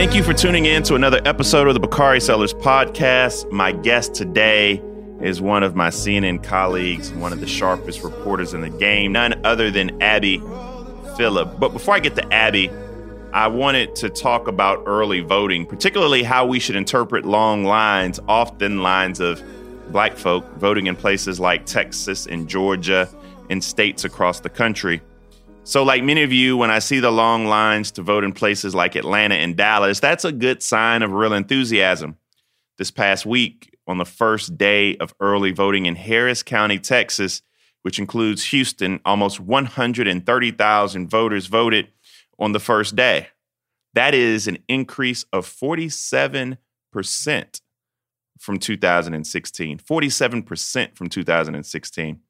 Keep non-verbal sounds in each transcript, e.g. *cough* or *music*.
Thank you for tuning in to another episode of the Bakari Sellers podcast. My guest today is one of my CNN colleagues, one of the sharpest reporters in the game, none other than Abby Phillip. But before I get to Abby, I wanted to talk about early voting, particularly how we should interpret long lines, often lines of black folk voting in places like Texas and Georgia and states across the country. So, like many of you, when I see the long lines to vote in places like Atlanta and Dallas, that's a good sign of real enthusiasm. This past week, on the first day of early voting in Harris County, Texas, which includes Houston, almost 130,000 voters voted on the first day. That is an increase of 47% from 2016. 47% from 2016.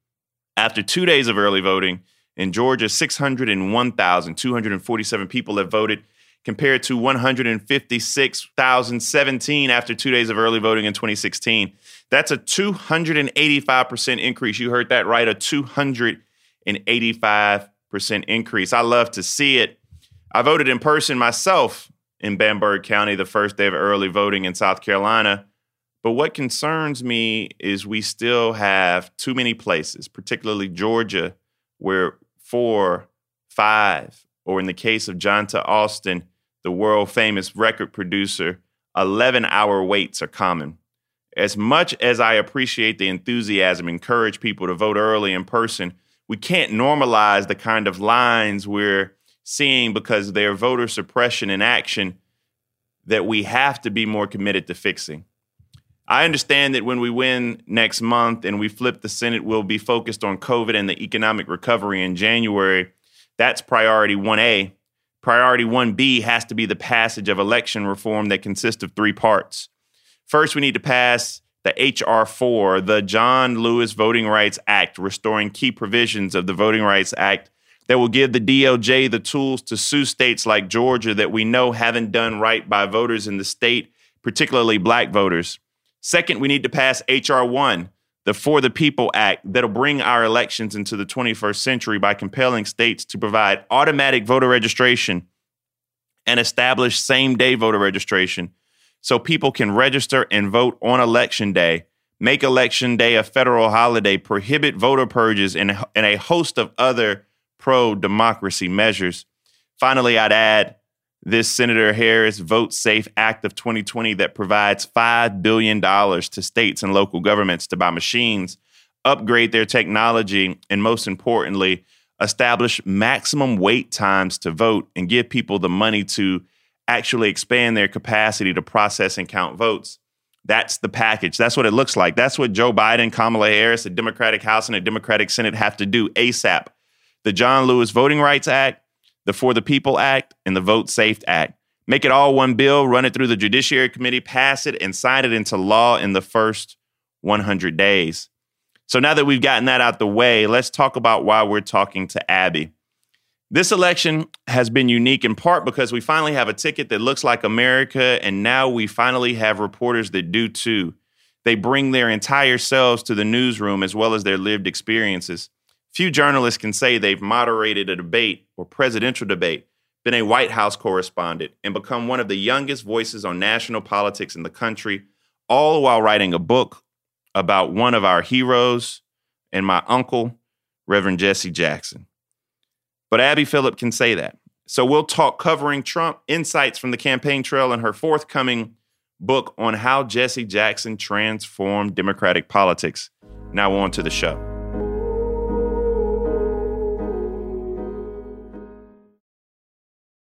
After two days of early voting, in Georgia, 601,247 people have voted, compared to 156,017 after two days of early voting in 2016. That's a 285% increase. You heard that right, a 285% increase. I love to see it. I voted in person myself in Bamberg County the first day of early voting in South Carolina. But what concerns me is we still have too many places, particularly Georgia, where four, five, or in the case of Johntá Austin, the world famous record producer, 11 hour waits are common. As much as I appreciate the enthusiasm, encourage people to vote early in person, we can't normalize the kind of lines we're seeing because they're voter suppression in action that we have to be more committed to fixing. I understand that when we win next month and we flip the Senate, we'll be focused on COVID and the economic recovery in January. That's priority 1A. Priority 1B has to be the passage of election reform that consists of three parts. First, we need to pass the H.R. 4, the John Lewis Voting Rights Act, restoring key provisions of the Voting Rights Act that will give the DOJ the tools to sue states like Georgia that we know haven't done right by voters in the state, particularly black voters. Second, we need to pass H.R. 1, the For the People Act, that'll bring our elections into the 21st century by compelling states to provide automatic voter registration and establish same day voter registration so people can register and vote on election day, make election day a federal holiday, prohibit voter purges, and, and a host of other pro democracy measures. Finally, I'd add this Senator Harris Vote Safe Act of 2020 that provides $5 billion to states and local governments to buy machines, upgrade their technology, and most importantly, establish maximum wait times to vote and give people the money to actually expand their capacity to process and count votes. That's the package. That's what it looks like. That's what Joe Biden, Kamala Harris, the Democratic House, and the Democratic Senate have to do ASAP. The John Lewis Voting Rights Act, the For the People Act, and the Vote Safe Act. Make it all one bill, run it through the Judiciary Committee, pass it, and sign it into law in the first 100 days. So now that we've gotten that out the way, let's talk about why we're talking to Abby. This election has been unique in part because we finally have a ticket that looks like America, and now we finally have reporters that do too. They bring their entire selves to the newsroom as well as their lived experiences. Few journalists can say they've moderated a debate or presidential debate, been a White House correspondent, and become one of the youngest voices on national politics in the country, all while writing a book about one of our heroes and my uncle, Reverend Jesse Jackson. But Abby Phillip can say that. So we'll talk covering Trump, insights from the campaign trail, and her forthcoming book on how Jesse Jackson transformed Democratic politics. Now on to the show.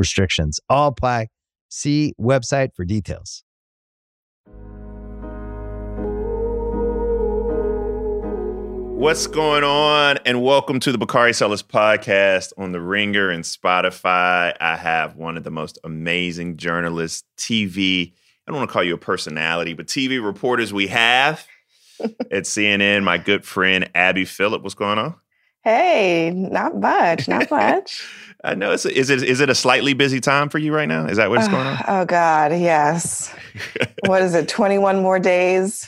restrictions all apply. See website for details. What's going on? And welcome to the Bakari Sellers podcast on the Ringer and Spotify. I have one of the most amazing journalists, TV. I don't want to call you a personality, but TV reporters we have *laughs* at CNN. My good friend Abby Phillip. What's going on? Hey, not much, not much. *laughs* I know. It's is it is it a slightly busy time for you right now? Is that what's going on? Ah, oh God, yes. *laughs* what is it? Twenty one more days.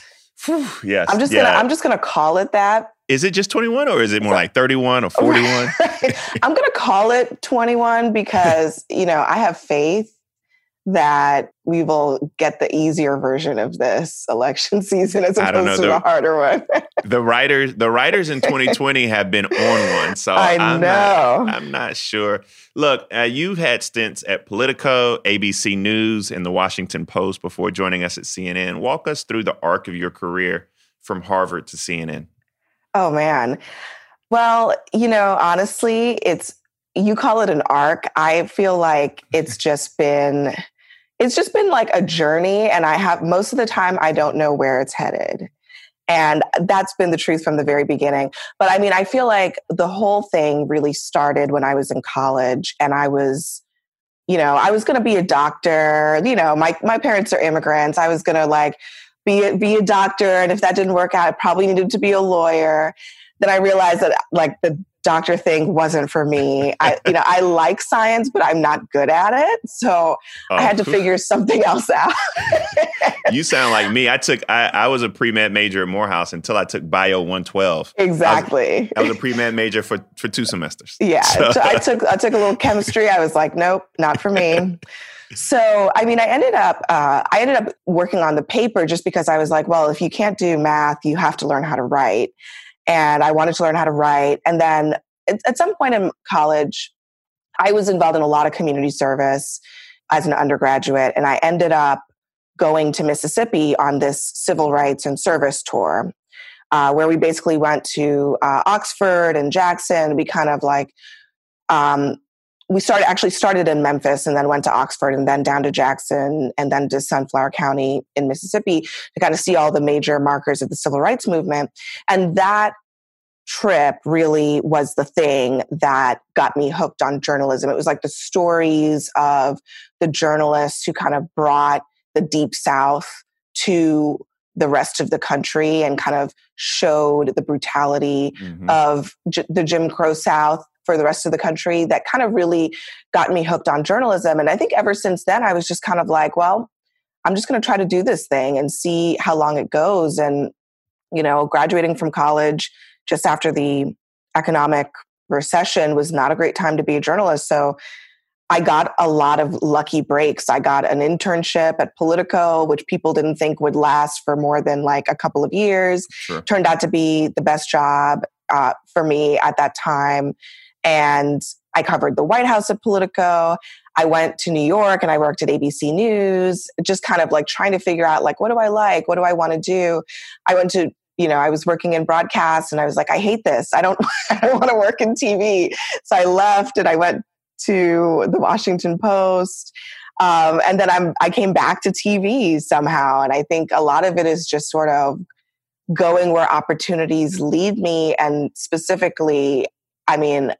yes. I'm just yeah. gonna I'm just gonna call it that. Is it just 21 or is it more like 31 or 41? *laughs* I'm going to call it 21 because, you know, I have faith that we will get the easier version of this *laughs* election season as opposed to the, the harder one. the writers, the writers in *laughs* 2020 have been on one, so I am know. Not, I'm not sure. Look, uh, you've had stints at Politico, ABC News, and the Washington Post before joining us at CNN. Walk us through the arc of your career from Harvard to CNN. Oh man. Well, you know, honestly, it's you call it an arc. I feel like it's *laughs* just been it's just been like a journey and I have most of the time I don't know where it's headed. And that's been the truth from the very beginning. But I mean, I feel like the whole thing really started when I was in college and I was you know, I was going to be a doctor. You know, my my parents are immigrants. I was going to like be a, be a doctor and if that didn't work out i probably needed to be a lawyer then i realized that like the doctor thing wasn't for me. I you know i like science but i'm not good at it. So oh. i had to figure something else out. You sound like me. I took I, I was a pre-med major at morehouse until i took bio 112 exactly i was, I was a pre-med major for for two semesters. Yeah so. i *laughs* took i took a little chemistry. I was like nope not for me. So i mean i ended up uh, i ended up working on the paper just because i was like well if you can't do math you have to learn how to write and i wanted to learn how to write. And then at some point in college i was involved in a lot of community service as an undergraduate and i ended up going to mississippi on this civil rights and service tour uh, where we basically went to uh, oxford and jackson. We kind of like um, we started actually started in Memphis and then went to Oxford and then down to Jackson and then to Sunflower County in Mississippi to kind of see all the major markers of the civil rights movement. And that trip really was the thing that got me hooked on journalism. It was like the stories of the journalists who kind of brought the deep south to the rest of the country and kind of showed the brutality mm-hmm. of J- the Jim Crow South for the rest of the country that kind of really got me hooked on journalism. And I think ever since then, I was just kind of like, well, I'm just going to try to do this thing and see how long it goes. And, you know, graduating from college just after the economic recession was not a great time to be a journalist. So I got a lot of lucky breaks. I got an internship at Politico, which people didn't think would last for more than like a couple of years. Sure. Turned out to be the best job uh, for me at that time. And I covered the White House at Politico. I went to New York and I worked at ABC News, just kind of like trying to figure out like what do I like? What do I want to do? I went to you know, I was working in broadcast and I was like, I hate this. I don't *laughs* I don't want to work in TV. So I left and I went to the Washington Post. Um, and then I'm I came back to TV somehow. And I think a lot of it is just sort of going where opportunities lead me. And specifically, I mean,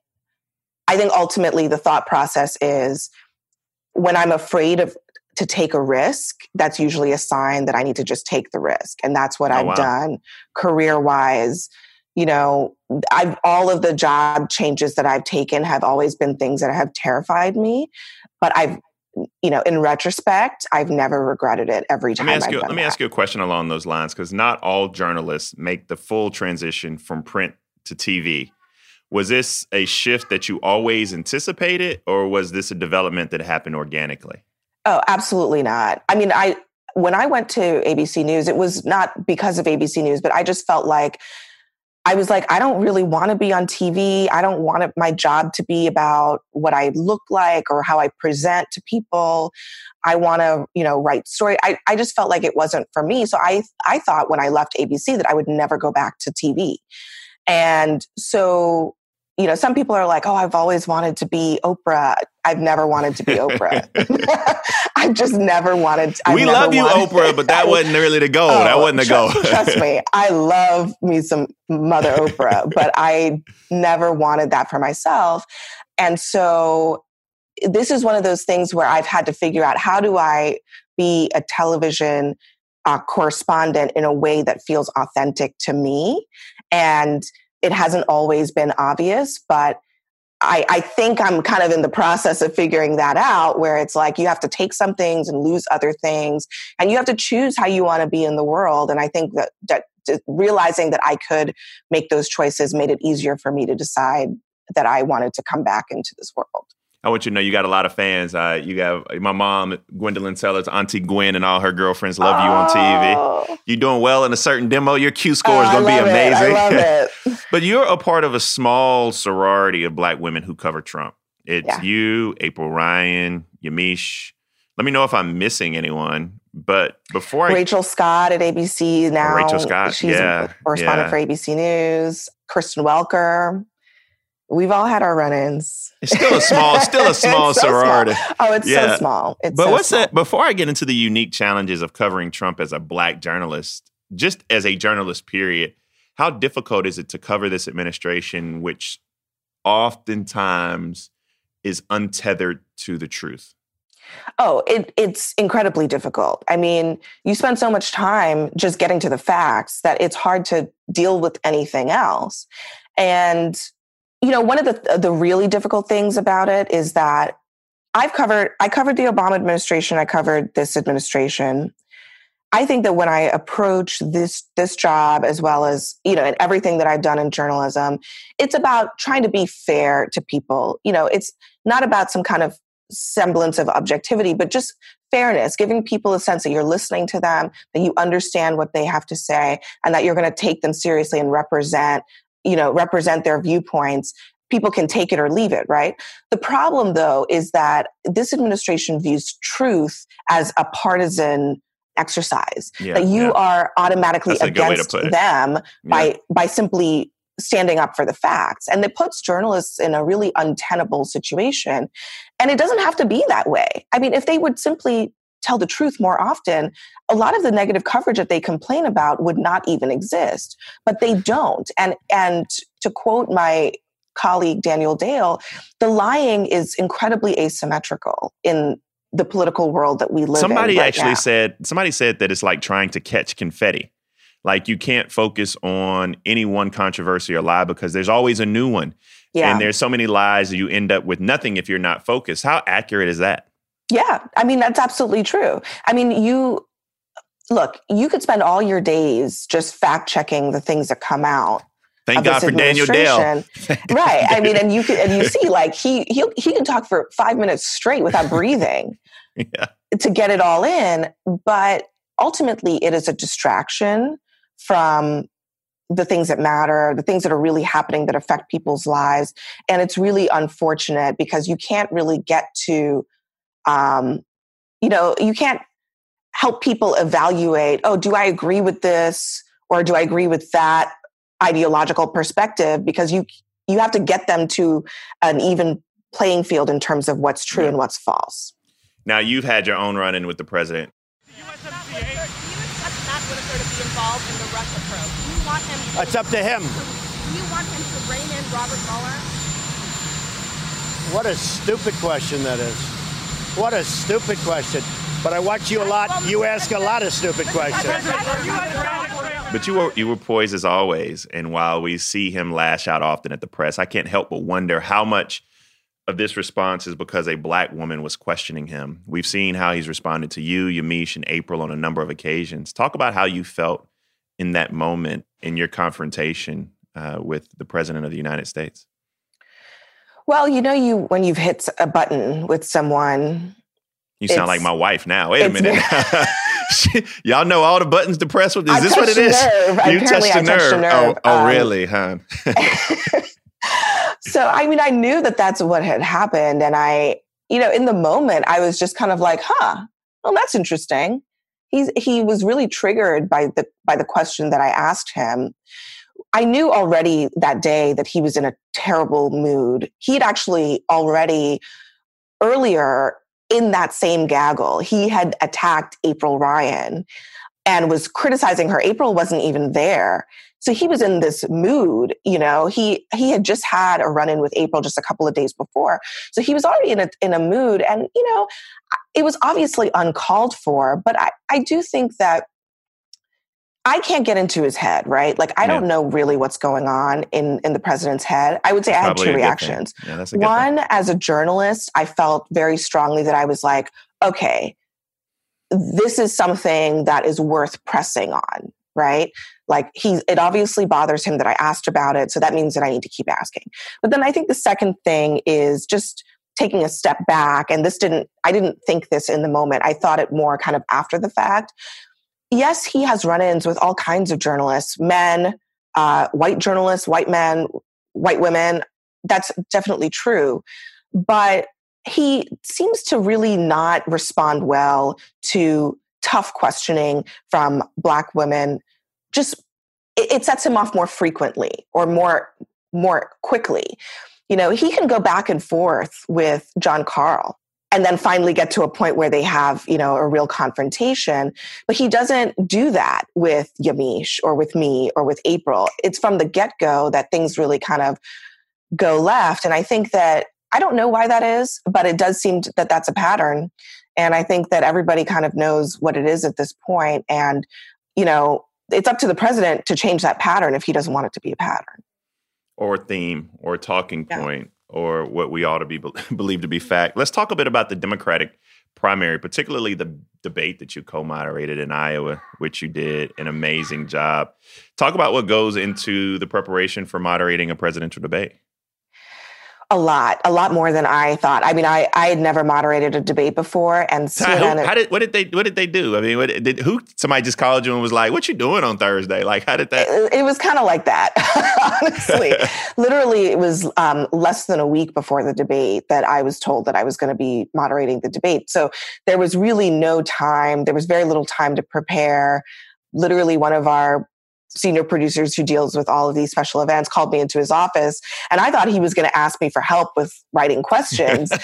I think ultimately the thought process is when I'm afraid of to take a risk, that's usually a sign that I need to just take the risk. And that's what oh, I've wow. done career wise. You know, I've all of the job changes that I've taken have always been things that have terrified me, but I've you know, in retrospect, I've never regretted it every time. Let me ask, you, let me ask you a question along those lines because not all journalists make the full transition from print to TV was this a shift that you always anticipated or was this a development that happened organically oh absolutely not i mean i when i went to abc news it was not because of abc news but i just felt like I was like, I don't really want to be on TV. I don't want my job to be about what I look like or how I present to people. I want to, you know, write story. I, I just felt like it wasn't for me. So I, I thought when I left ABC that I would never go back to TV. And so you know, some people are like, oh, I've always wanted to be Oprah. I've never wanted to be Oprah. *laughs* I've just never wanted. I've we love you, Oprah, but that *laughs* wasn't really the goal. Oh, that wasn't the trust, goal. trust me, I love me some Mother Oprah, but I never wanted that for myself. And so this is one of those things where I've had to figure out how do I be a television uh, correspondent in a way that feels authentic to me and it hasn't always been obvious, but I, I, think I'm kind of in the process of figuring that out where it's like you have to take some things and lose other things and you have to choose how you want to be in the world. And I think that, that realizing that I could make those choices made it easier for me to decide that I wanted to come back into this world. I want you to know you got a lot of fans. Uh, you got my mom, Gwendolyn Sellers, Auntie Gwen, and all her girlfriends love oh. you on TV. Oh. You're doing well in a certain demo. Your Q score oh, is going to be amazing. It. I love *laughs* it. but you're a part of a small sorority of black women who cover Trump. It's yeah. you, April Ryan, Yamiche. Let me know if I'm missing anyone. But before I, Rachel Scott at ABC now. Rachel Scott, she's yeah, a correspondent yeah. for ABC News. Kristen Welker. We've all had our run-ins. It's still a small, still a *laughs* small so sorority. Small. Oh, it's yeah. so small. It's but so what's small. that? Before I get into the unique challenges of covering Trump as a black journalist, just as a journalist, period, how difficult is it to cover this administration, which oftentimes is untethered to the truth? Oh, it, it's incredibly difficult. I mean, you spend so much time just getting to the facts that it's hard to deal with anything else. And you know, one of the the really difficult things about it is that I've covered I covered the Obama administration, I covered this administration. I think that when I approach this this job as well as, you know, and everything that I've done in journalism, it's about trying to be fair to people. You know, it's not about some kind of semblance of objectivity, but just fairness, giving people a sense that you're listening to them, that you understand what they have to say, and that you're going to take them seriously and represent you know represent their viewpoints people can take it or leave it right? The problem though is that this administration views truth as a partisan exercise. Yeah, that you yeah. are automatically against them yeah. by by simply standing up for the facts. And it puts journalists in a really untenable situation. And it doesn't have to be that way. I mean if they would simply tell the truth more often, a lot of the negative coverage that they complain about would not even exist. But they don't. And and to quote my colleague Daniel Dale, the lying is incredibly asymmetrical in the political world that we live somebody in. Somebody actually now. said somebody said that it's like trying to catch confetti. Like you can't focus on any one controversy or lie because there's always a new one. Yeah. And there's so many lies that you end up with nothing if you're not focused. How accurate is that? Yeah, I mean, that's absolutely true. I mean, you look, you could spend all your days just fact checking the things that come out. Thank God for Daniel Dale. *laughs* right. I mean, and you can and you see like he he he can talk for five minutes straight without *laughs* breathing yeah. to get it all in. But ultimately it is a distraction from the things that matter, the things that are really happening that affect people's lives. And it's really unfortunate because you can't really get to um, you know, you can't help people evaluate, oh, do I agree with this or do I agree with that ideological perspective? Because you you have to get them to an even playing field in terms of what's true yeah. and what's false. Now you've had your own run in with the president. It's up to him. Do you want him to rein in Robert Mueller? What a stupid question that is. What a stupid question. But I watch you a lot. You ask a lot of stupid questions. But you were you were poised as always. And while we see him lash out often at the press, I can't help but wonder how much of this response is because a black woman was questioning him. We've seen how he's responded to you, Yamiche, and April on a number of occasions. Talk about how you felt in that moment in your confrontation uh, with the president of the United States. Well, you know, you when you've hit a button with someone, you sound like my wife now. Wait a minute. *laughs* *laughs* Y'all know all the buttons to press with. Is I this what it is? nerve. You Apparently touched I a touched a nerve. nerve. Oh, oh Um, really, huh? *laughs* so I mean, I knew that that's what had happened, and I, you know, in the moment, I was just kind of like, "Huh, well, that's interesting." He's he was really triggered by the by the question that I asked him. I knew already that day that he was in a terrible mood. He'd actually already earlier in that same gaggle, he had attacked April Ryan and was criticizing her. April wasn't even there. So he was in this mood, you know. He he had just had a run in with April just a couple of days before. So he was already in a in a mood and you know, it was obviously uncalled for, but I I do think that I can't get into his head, right? Like I don't know really what's going on in in the president's head. I would say I had two a good thing. reactions. Yeah, that's good thing. One, as a journalist, I felt very strongly that I was like, okay, this is something that is worth pressing on, right? Like he's, it obviously bothers him that I asked about it. So that means that I need to keep asking. But then I think the second thing is just taking a step back. And this didn't, I didn't think this in the moment. I thought it more kind of after the fact. Yes, he has run ins with all kinds of journalists, men, uh, white journalists, white men, white women. That's definitely true. But he seems to really not respond well to tough questioning from black women just it, it sets him off more frequently or more more quickly you know he can go back and forth with Jon Karl and then finally get to a point where they have you know a real confrontation. But he doesn't do that with Yamiche or with me or with april. It's from the get-go that things really kind of go left. And i think that i don't know why that is but it does seem that that's a pattern. And i think that everybody kind of knows what it is at this point. And you know it's up to the president to change that pattern if he doesn't want it to be a pattern. Or theme or talking Yeah. point or what we ought to be *laughs* believed to be fact. Let's talk a bit about the Democratic primary, particularly the debate that you co-moderated in Iowa, which you did an amazing job. Talk about what goes into the preparation for moderating a presidential debate. A lot a lot more than i thought i mean i i had never moderated a debate before and *laughs* who- CNN how did what did they what did they do? I mean, what did who somebody just called you and was like, "What you doing on Thursday?" Like, how did that? it, it was kind of like that *laughs* honestly *laughs* literally it was um, less than a week before the debate that i was told that i was going to be moderating the debate so there was really no time there was very little time to prepare literally one of our senior producers who deals with all of these special events called me into his office and i thought he was going to ask me for help with writing questions. *laughs* *laughs*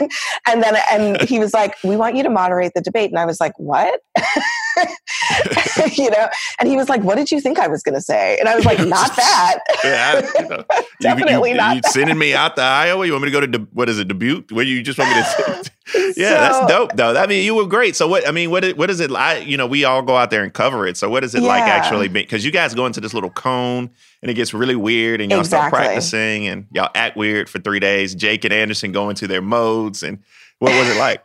And, and then and he was like we want you to moderate the debate. And i was like what *laughs* *laughs* you know and he was like what did you think i was going to say and i was like *laughs* not that Yeah, you know, *laughs* Definitely you, not You sending me out to Iowa? You want me to go to Dub- what is it, Dubuque? Where you just want me to? yeah, that's dope, though. I mean, you were great. So what? I mean, what? is- What is it like? You know, we all go out there and cover it. So what is it like Yeah. actually? Because you guys go into this little cone and it gets really weird, and y'all start practicing, and y'all act weird for three days. Jake and Anderson go into their modes, and what was it like?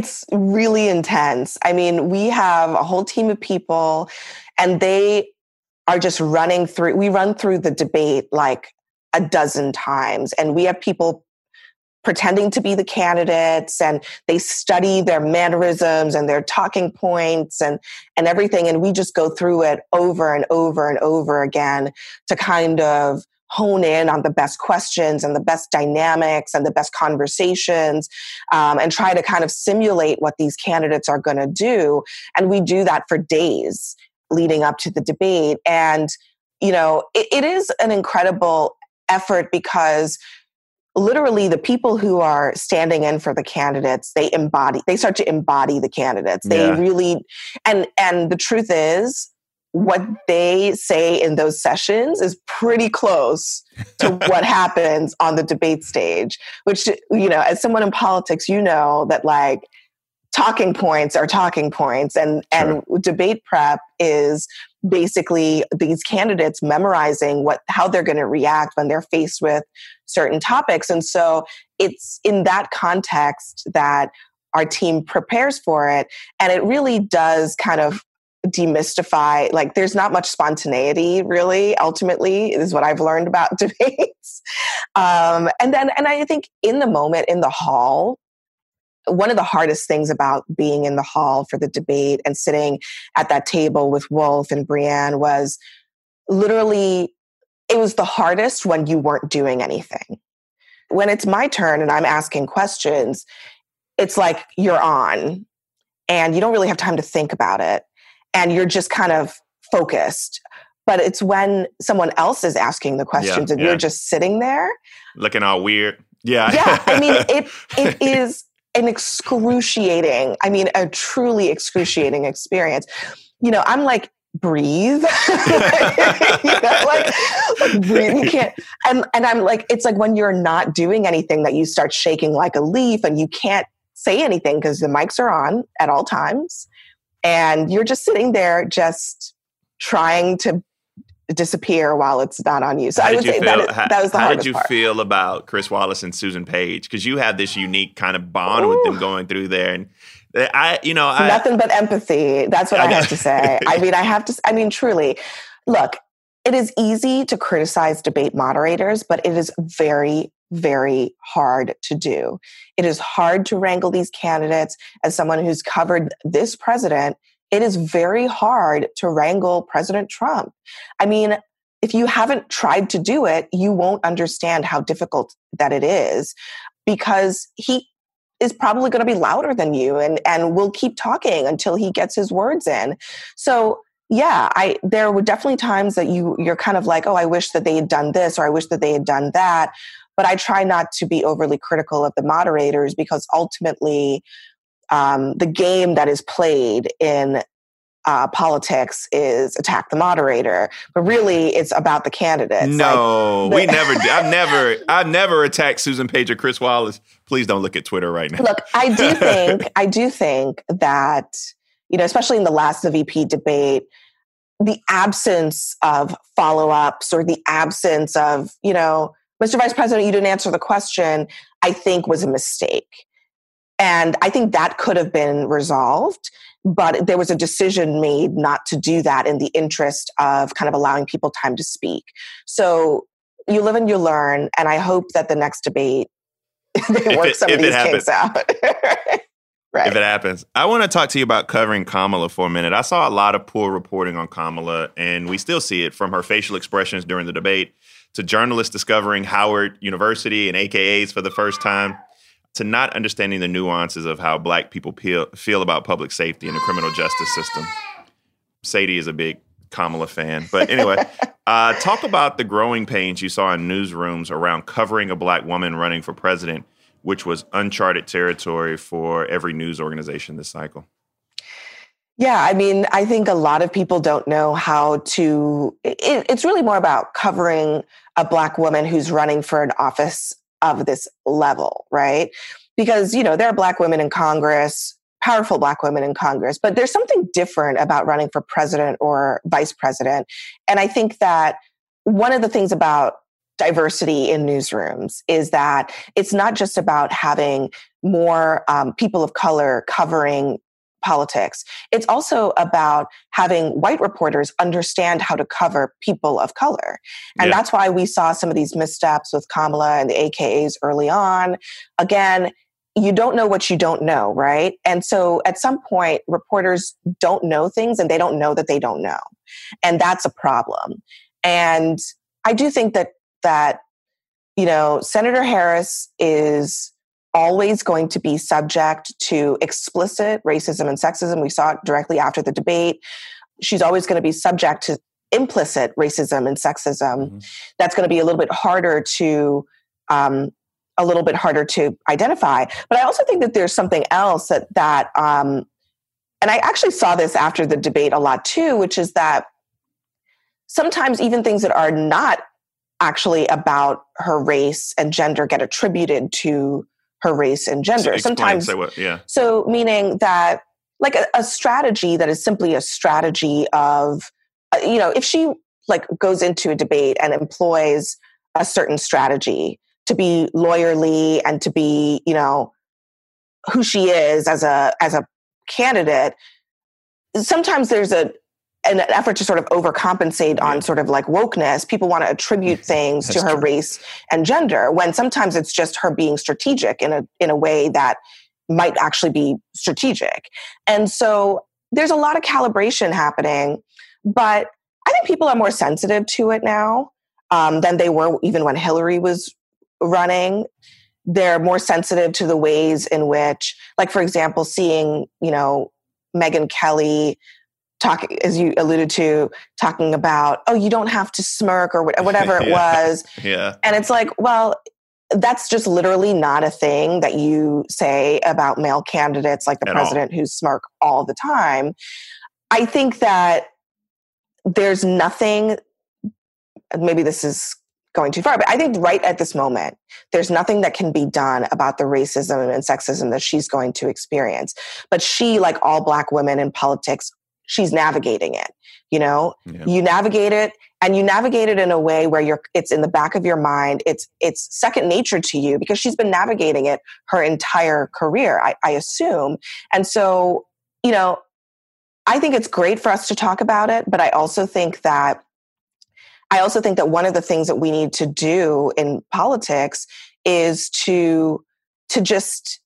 It's really intense. I mean, we have a whole team of people and they are just running through, we run through the debate like a dozen times and we have people pretending to be the candidates and they study their mannerisms and their talking points and and everything and we just go through it over and over and over again to kind of hone in on the best questions and the best dynamics and the best conversations um, and try to kind of simulate what these candidates are going to do. And we do that for days leading up to the debate. And, you know, it, it is an incredible effort because literally the people who are standing in for the candidates they embody they start to embody the candidates they Yeah. really and and the truth is what they say in those sessions is pretty close to *laughs* what happens on the debate stage which you know as someone in politics you know that like talking points are talking points and and debate prep is basically these candidates memorizing what how they're going to react when they're faced with certain topics and so it's in that context that our team prepares for it and it really does kind of demystify like there's not much spontaneity really ultimately is what i've learned about *laughs* debates um, and then and i think in the moment in the hall one of the hardest things about being in the hall for the debate and sitting at that table with Wolf and Brianne was literally, it was the hardest when you weren't doing anything. When it's my turn and I'm asking questions, it's like you're on and you don't really have time to think about it. And you're just kind of focused. But it's when someone else is asking the questions Yeah, and yeah. you're just sitting there Looking all weird. Yeah. yeah i mean *laughs* it it is an excruciating i mean a truly excruciating experience you know i'm like breathe *laughs* you know, like, like breathe you can't and and i'm like it's like when you're not doing anything that you start shaking like a leaf and you can't say anything because the mics are on at all times and you're just sitting there just trying to disappear while it's not on you so How i would say feel? that, is, how, that was the how hardest did you part feel about Chris Wallace and Susan Page? Because you have this unique kind of bond with them going through there, and I, you know, I nothing but empathy. That's what I I, have to say. I mean, I have to, I mean, truly, look, it is easy to criticize debate moderators, but it is very, very hard to do. It is hard to wrangle these candidates. As someone who's covered this president, it is very hard to wrangle President Trump. I mean, if you haven't tried to do it, you won't understand how difficult that it is because he is probably going to be louder than you and and will keep talking until he gets his words in. So yeah, I there were definitely times that you you're kind of like, oh, I wish that they had done this or I wish that they had done that. But I try not to be overly critical of the moderators because ultimately um, the game that is played in uh, politics is attack the moderator, but really it's about the candidates. Like, no, the- we never. did. I've never, *laughs* I've never attacked Susan Page or Chris Wallace. Please don't look at Twitter right now. Look, I do *laughs* think I do think that you know, especially in the last VP debate, the absence of follow-ups or the absence of you know, Mr. Vice President, you didn't answer the question. I think was a mistake, and I think that could have been resolved. But there was a decision made not to do that in the interest of kind of allowing people time to speak. So you live and you learn, and I hope that the next debate *laughs* they If work it- some of these happens. kinks out. *laughs* right. If it happens, I want to talk to you about covering Kamala for a minute. I saw a lot of poor reporting on Kamala, and we still see it from her facial expressions during the debate to journalists discovering Howard University and AKAs for the first time to not understanding the nuances of how black people feel, feel about public safety and the criminal justice system. Sadie is a big Kamala fan. But anyway, *laughs* uh, talk about the growing pains you saw in newsrooms around covering a black woman running for president, which was uncharted territory for every news organization this cycle. Yeah, I mean, I think a lot of people don't know how to. It, it's really more about covering a Black woman who's running for an office of this level, right? Because, you know, there are Black women in Congress, powerful Black women in Congress, but there's something different about running for president or vice president. And I think that one of the things about diversity in newsrooms is that it's not just about having more um, people of color covering politics. It's also about having white reporters understand how to cover people of color. And Yeah. that's why we saw some of these missteps with Kamala and the AKAs early on. Again, you don't know what you don't know, right? And so at some point, reporters don't know things and they don't know that they don't know. And that's a problem. And I do think that, that, you know, Senator Harris is always going to be subject to explicit racism and sexism. We saw it directly after the debate. She's always going to be subject to implicit racism and sexism. Mhm. That's going to be a little bit harder to um, a little bit harder to identify. But I also think that there's something else that that um, and I actually saw this after the debate a lot too, which is that sometimes even things that are not actually about her race and gender get attributed to her race and gender. Explain, sometimes what? Yeah. so, meaning that, like a, a strategy that is simply a strategy of, uh, you know, if she like goes into a debate and employs a certain strategy to be lawyerly and to be, you know, who she is as a as a candidate, sometimes there's a an effort to sort of overcompensate on sort of like wokeness. People want to attribute *laughs* things to her true. race and gender when sometimes it's just her being strategic in a in a way that might actually be strategic. And so there's a lot of calibration happening, but I think people are more sensitive to it now um, than they were even when Hillary was running. They're more sensitive to the ways in which, like, for example, seeing, you know, Megyn Kelly talking, as you alluded to, talking about, oh, you don't have to smirk or whatever it *laughs* Yeah. was. Yeah. And it's like, well, that's just literally not a thing that you say about male candidates like the At all. president who smirk all the time. I think that there's nothing, maybe this is going too far, but I think right at this moment, there's nothing that can be done about the racism and sexism that she's going to experience. But she, like all Black women in politics, she's navigating it. You know, Yeah. you navigate it and you navigate it in a way where you're it's in the back of your mind it's it's second nature to you because she's been navigating it her entire career i, I assume and so you know i think it's great for us to talk about it but i also think that i also think that one of the things that we need to do in politics is to to just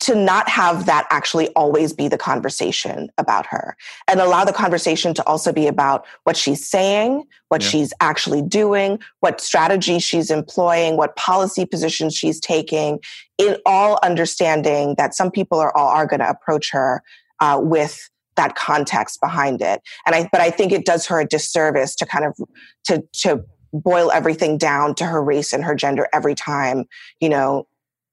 to not have that actually always be the conversation about her and allow the conversation to also be about what she's saying, what Yeah. she's actually doing, what strategy she's employing, what policy positions she's taking, in all understanding that some people are all are going to approach her uh, with that context behind it. And I, but I think it does her a disservice to kind of to to boil everything down to her race and her gender every time you know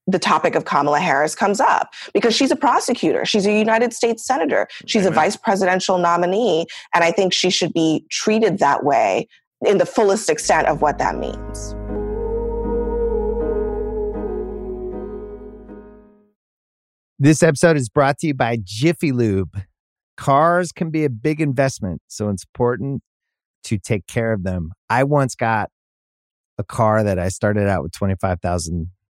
the topic of Kamala Harris comes up because she's a prosecutor. She's a United States senator. She's a vice presidential nominee. And I think she should be treated that way in the fullest extent of what that means. This episode is brought to you by Jiffy Lube. Cars can be a big investment, so it's important to take care of them. I once got a car that I started out with 25,000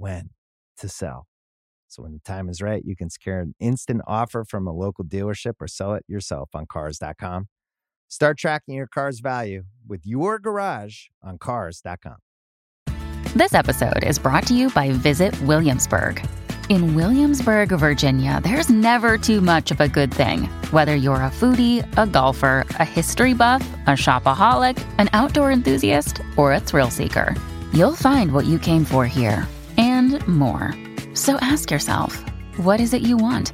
when to sell. So, when the time is right, you can secure an instant offer from a local dealership or sell it yourself on Cars.com. Start tracking your car's value with your garage on Cars.com. This episode is brought to you by Visit Williamsburg. In Williamsburg, Virginia, there's never too much of a good thing. Whether you're a foodie, a golfer, a history buff, a shopaholic, an outdoor enthusiast, or a thrill seeker, you'll find what you came for here and more. So ask yourself, what is it you want?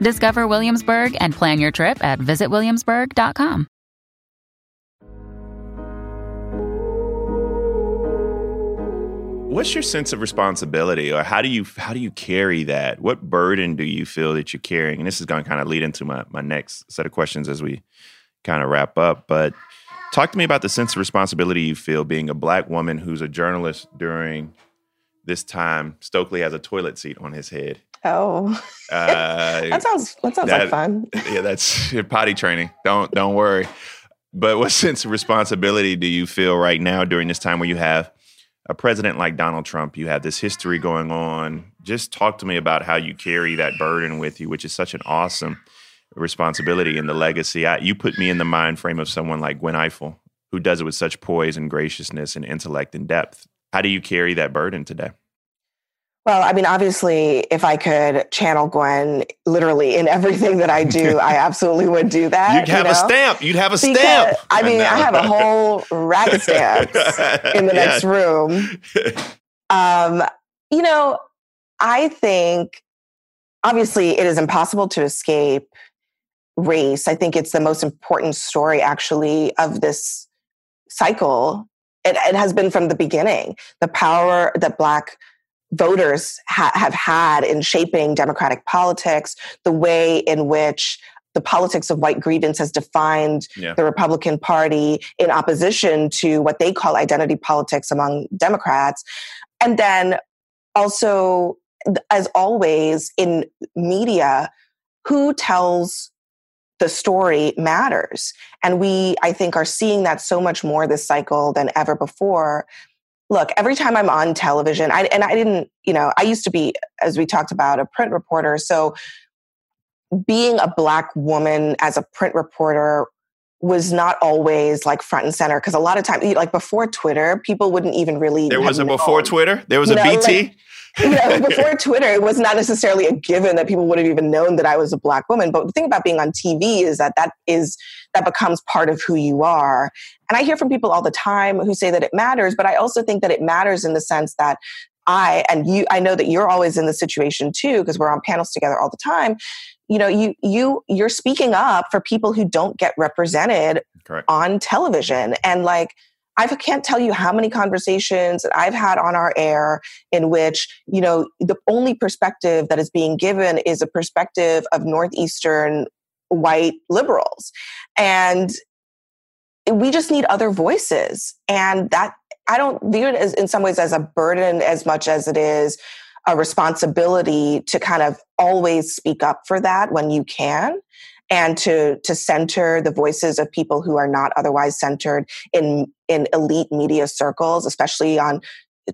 Discover Williamsburg and plan your trip at visitwilliamsburg.com. What's your sense of responsibility, or how do you how do you carry that? What burden do you feel that you're carrying? And this is going to kind of lead into my my next set of questions as we kind of wrap up. But talk to me about the sense of responsibility you feel being a black woman who's a journalist during this time. Stokely has a toilet seat on his head. Oh, Uh, *laughs* that sounds that sounds that- like fun. yeah, that's *laughs* potty training. Don't don't worry. But what *laughs* sense of responsibility do you feel right now during this time where you have a president like Donald Trump? You have this history going on. Just talk to me about how you carry that burden with you, which is such an awesome responsibility and the legacy. I, you put me in the mind frame of someone like Gwen Ifill, who does it with such poise and graciousness and intellect and depth. How do you carry that burden today? Well, I mean, obviously, if I could channel Gwen literally in *laughs* everything that I do, I *laughs* absolutely would do that. You'd have you a stamp. You'd have a Because, stamp. I mean, I know. have a whole rack of stamps *laughs* in the Yeah. next room. Um, you know, I think obviously it is impossible to escape race. I think it's the most important story, actually, of this cycle. It, it has been from the beginning. The power that Black voters ha- have had in shaping democratic politics, the way in which the politics of white grievance has defined Yeah. the Republican Party in opposition to what they call identity politics among Democrats. And then also, as always in media, who tells the story matters. And we, I think, are seeing that so much more this cycle than ever before. Look, every time I'm on television, I, and I didn't, you know, I used to be, as we talked about, a print reporter. So being a black woman as a print reporter was not always like front and center because a lot of times like before twitter people wouldn't even really There was a before. Twitter. There was You a know, BT. like- *laughs* you know, before Twitter, it was not necessarily a given that people would have even known that I was a black woman. But the thing about being on TV is that that is that becomes part of who you are. And I hear from people all the time who say that it matters, but I also think that it matters in the sense that I and you I know that you're always in the situation too because we're on panels together all the time. You know, you you you're speaking up for people who don't get represented Correct. on television and like I can't tell you how many conversations that I've had on our air in which, you know, the only perspective that is being given is a perspective of Northeastern white liberals. And we just need other voices. And that, I don't view it as, in some ways as a burden as much as it is a responsibility to kind of always speak up for that when you can and to to center the voices of people who are not otherwise centered in in elite media circles especially on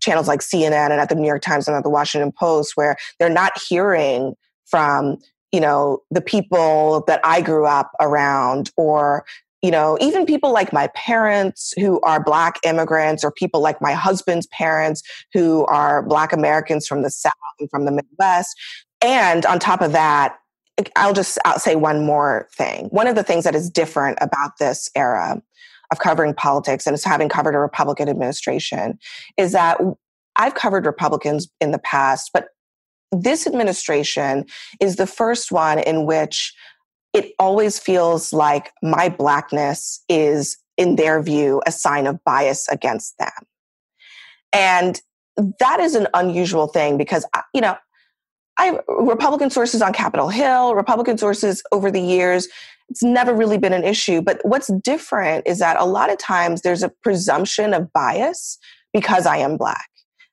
channels like CNN and at the New York Times and at the Washington Post where they're not hearing from you know the people that I grew up around or you know even people like my parents who are black immigrants or people like my husband's parents who are black Americans from the south and from the midwest. And on top of that I'll just I'll say one more thing. One of the things that is different about this era of covering politics and having covered a Republican administration is that I've covered Republicans in the past, but this administration is the first one in which it always feels like my blackness is, in their view, a sign of bias against them. And that is an unusual thing because, uh, you know, I Republican sources on Capitol Hill, Republican sources over the years. It's never really been an issue. But what's different is that a lot of times there's a presumption of bias because I am Black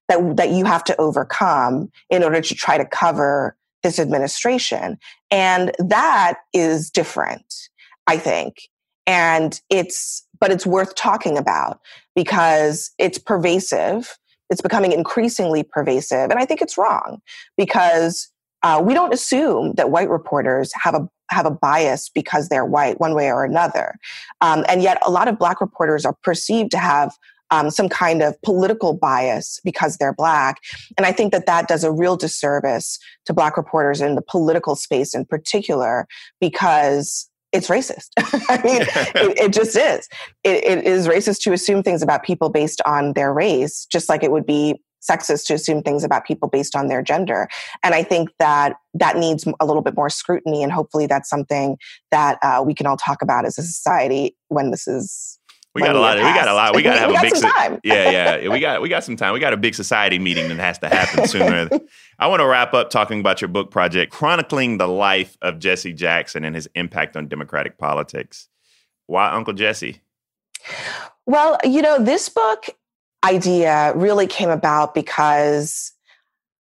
that, that you have to overcome in order to try to cover this administration. And that is different, I think. And it's, but it's worth talking about because it's pervasive it's becoming increasingly pervasive. And I think it's wrong because uh, we don't assume that white reporters have a have a bias because they're white one way or another. Um, and yet a lot of black reporters are perceived to have um, some kind of political bias because they're black. And I think that that does a real disservice to black reporters in the political space in particular because it's racist. *laughs* I *laughs* mean, it, it, just is. It, it is racist to assume things about people based on their race, just like it would be sexist to assume things about people based on their gender. And I think that that needs a little bit more scrutiny. And hopefully that's something that uh, we can all talk about as a society when this is. We got a lot. Of, we got a lot. We got to *laughs* have a big. yeah, yeah. We got we got some time. We got a big society meeting that has to happen *laughs* sooner. I want to wrap up talking about your book project, chronicling the life of Jesse Jackson and his impact on Democratic politics. Why Uncle Jesse? Well, you know, this book idea really came about because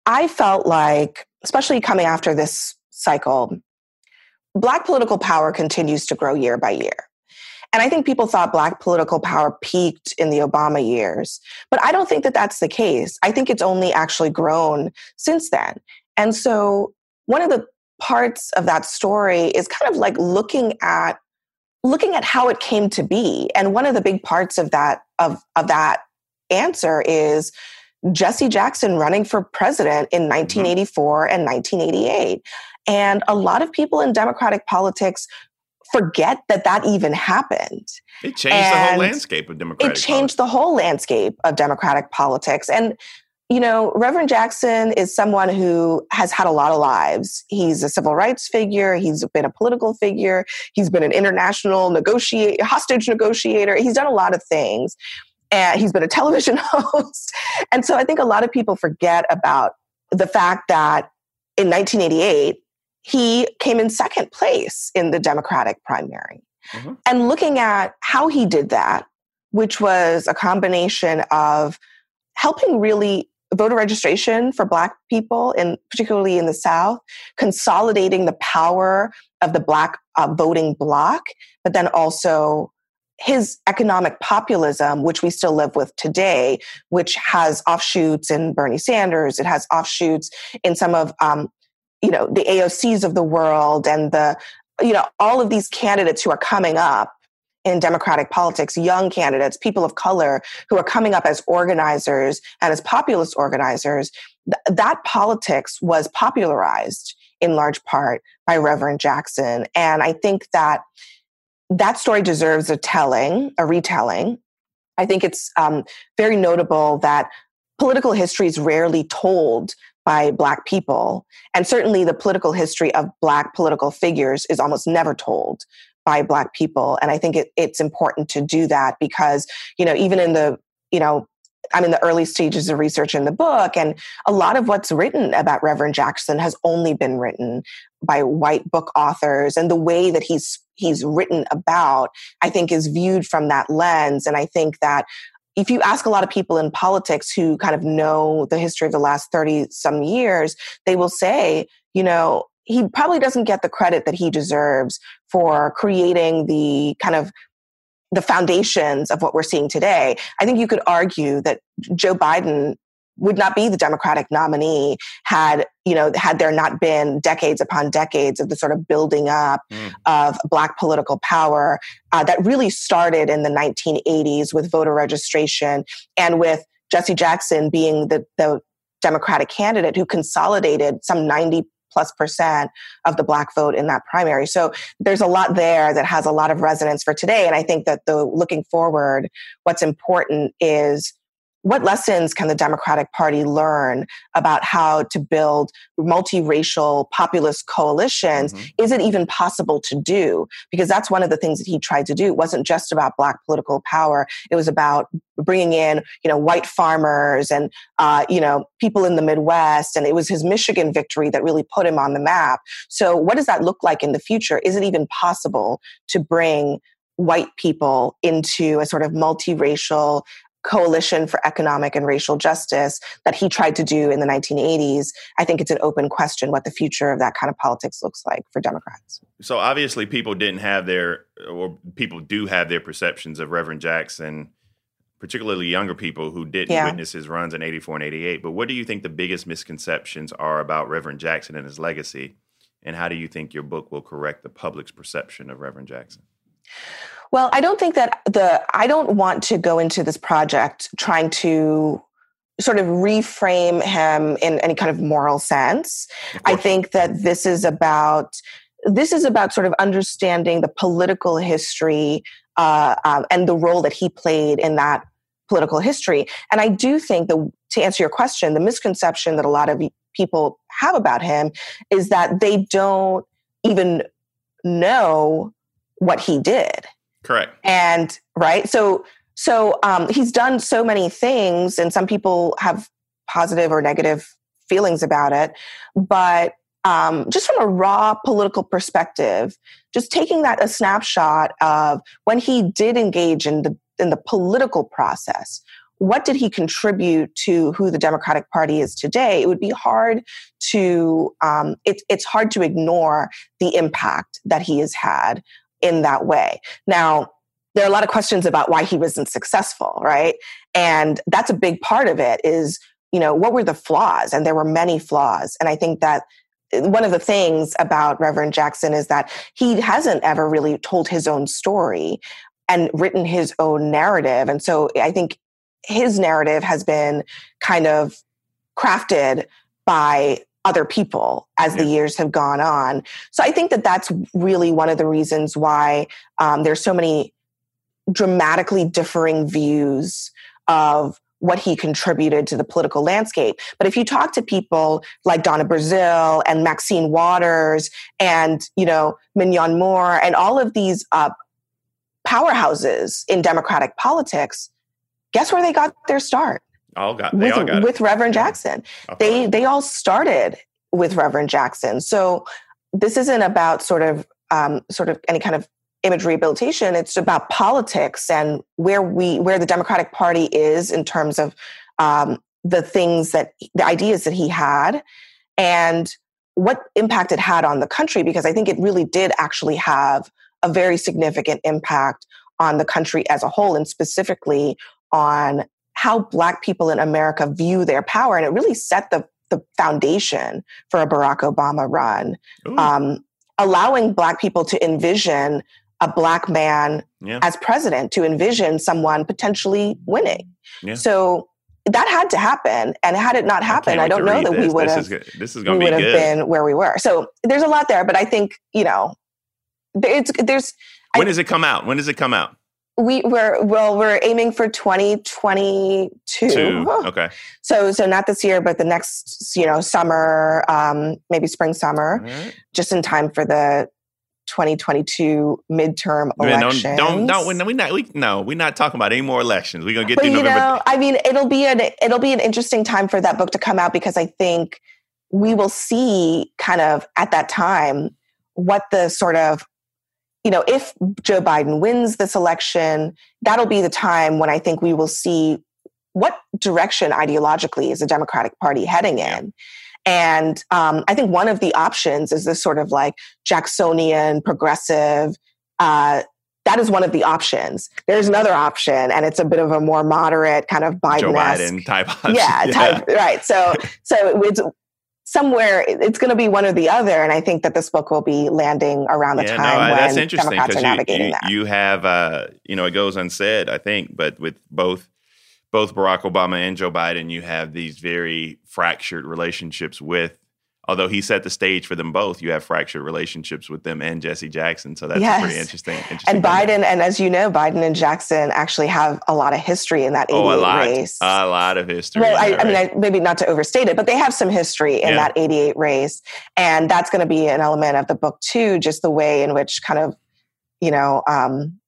I felt like, especially coming after this cycle, Black political power continues to grow year by year. And I think people thought Black political power peaked in the Obama years. But I don't think that that's the case. I think it's only actually grown since then. And so one of the parts of that story is kind of like looking at looking at how it came to be. And one of the big parts of that of, of that answer is Jesse Jackson running for president in mm-hmm. 1984 and 1988. And a lot of people in Democratic politics forget that that even happened. It changed the whole landscape of Democratic. It changed the whole landscape of Democratic politics. And you know, Reverend Jackson is someone who has had a lot of lives. He's a civil rights figure. He's been a political figure. He's been an international negotiate, hostage negotiator. He's done a lot of things. And he's been a *laughs* television host. And so I think a lot of people forget about the fact that in 1988, he came in second place in the Democratic primary. Mm-hmm. And looking at how he did that, which was a combination of helping really voter registration for black people and particularly in the south consolidating the power of the black uh, voting bloc but then also his economic populism which we still live with today which has offshoots in bernie sanders it has offshoots in some of um, you know the aocs of the world and the you know all of these candidates who are coming up in democratic politics, young candidates, people of color who are coming up as organizers and as populist organizers, th- that politics was popularized in large part by Reverend Jackson. And I think that that story deserves a telling, a retelling. I think it's um, very notable that political history is rarely told by Black people. And certainly the political history of Black political figures is almost never told by black people. And i think it, it's important to do that because you know even in the you know i'm in the early stages of research in the book and a lot of what's written about reverend jackson has only been written by white book authors. And the way that he's he's written about i think is viewed from that lens. And i think that if you ask a lot of people in politics who kind of know the history of the last 30 some years they will say you know he probably doesn't get the credit that he deserves for creating the kind of the foundations of what we're seeing today. I think you could argue that Joe Biden would not be the Democratic nominee had you know had there not been decades upon decades of the sort of building up mm. of black political power uh, that really started in the 1980s with voter registration and with Jesse Jackson being the the Democratic candidate who consolidated some 90 plus percent of the black vote in that primary. So there's a lot there that has a lot of resonance for today. And I think that the looking forward, what's important is what lessons can the Democratic Party learn about how to build multiracial populist coalitions? Mm-hmm. Is it even possible to do? Because that's one of the things that he tried to do. It wasn't just about black political power. It was about bringing in, you know, white farmers and, uh, you know, people in the Midwest. And it was his Michigan victory that really put him on the map. So what does that look like in the future? Is it even possible to bring white people into a sort of multiracial coalition for economic and racial justice that he tried to do in the 1980s, I think it's an open question what the future of that kind of politics looks like for Democrats. So obviously, people didn't have their, or people do have their perceptions of Reverend Jackson, particularly younger people who didn't yeah. witness his runs in 84 and 88. But what do you think the biggest misconceptions are about Reverend Jackson and his legacy? And how do you think your book will correct the public's perception of Reverend Jackson? Well, I don't think that the I don't want to go into this project trying to sort of reframe him in any kind of moral sense. I think that this is about this is about sort of understanding the political history uh, um, and the role that he played in that political history. And I do think the to answer your question, the misconception that a lot of people have about him is that they don't even know what he did. Correct. And right. So so um, he's done so many things, and some people have positive or negative feelings about it. But um, just from a raw political perspective, just taking that a snapshot of when he did engage in the in the political process, what did he contribute to who the Democratic Party is today? It would be hard to um, it, it's hard to ignore the impact that he has had in that way. Now, there are a lot of questions about why he wasn't successful, right? And that's a big part of it is, you know, what were the flaws? And there were many flaws. And I think that one of the things about Reverend Jackson is that he hasn't ever really told his own story and written his own narrative. And so I think his narrative has been kind of crafted by other people as yeah. the years have gone on. So I think that that's really one of the reasons why um, there's so many dramatically differing views of what he contributed to the political landscape. But if you talk to people like Donna Brazile and Maxine Waters and, you know, Minyon Moore and all of these uh, powerhouses in Democratic politics, guess where they got their start? All got, they with, all got with Reverend Jackson. They, they all started with Reverend Jackson. So this isn't about sort of, um, sort of any kind of image rehabilitation it's about politics and where we where the democratic party is in terms of um, the things that the ideas that he had and what impact it had on the country because i think it really did actually have a very significant impact on the country as a whole and specifically on how black people in america view their power and it really set the the foundation for a barack obama run um, allowing black people to envision a black man yeah. as president to envision someone potentially winning. Yeah. So that had to happen, and had it not happened, I, I don't know that this. we would this have. Is, this is we going to would have been where we were. So there's a lot there, but I think you know, it's there's. When I, does it come out? When does it come out? We were well, we're aiming for 2022. Two. Okay. *laughs* So so not this year, but the next you know summer, um, maybe spring summer, right. just in time for the 2022 midterm Man, elections. don't don't no, we not we no we're not talking about any more elections. We're gonna get but through you November. know, I mean, it'll be an it'll be an interesting time for that book to come out because I think we will see kind of at that time what the sort of you know if Joe Biden wins this election, that'll be the time when I think we will see what direction ideologically is the Democratic Party heading in. And um, I think one of the options is this sort of like Jacksonian progressive. Uh, that is one of the options. There's another option, and it's a bit of a more moderate kind of Biden. Biden type. option. *laughs* Yeah, type, right. So, so it's somewhere. It's going to be one or the other, and I think that this book will be landing around the Yeah, time no, when that's interesting because you, that. you, you have, uh, you know, it goes unsaid, I think, but with both both Barack Obama and Joe Biden, you have these very fractured relationships with. Although he set the stage for them both, you have fractured relationships with them and Jesse Jackson. So that's Yes. pretty interesting. interesting and. Biden, and as you know, Biden and Jackson actually have a lot of history in that 88 oh, a lot, race. a lot of history. well, I, I mean. I, maybe not to overstate it, but they have some history in Yeah. that 88 race. And that's going to be an element of the book, too, just the way in which kind of, you know, um,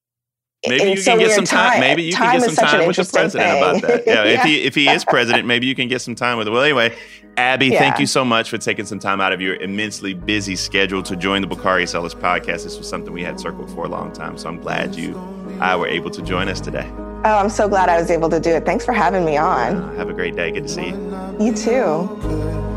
Maybe you so can get some time. Maybe you time can get some time with the president about that. Yeah, if *laughs* he if he is president, maybe you can get some time with it. Well, anyway, Abby, thank you so much for taking some time out of your immensely busy schedule to join the Bakari Sellers podcast. This was something we had circled for a long time, so I'm glad you I were able to join us today. Oh, I'm so glad I was able to do it. Thanks for having me on. Uh, have a great day. Good to see you. You too.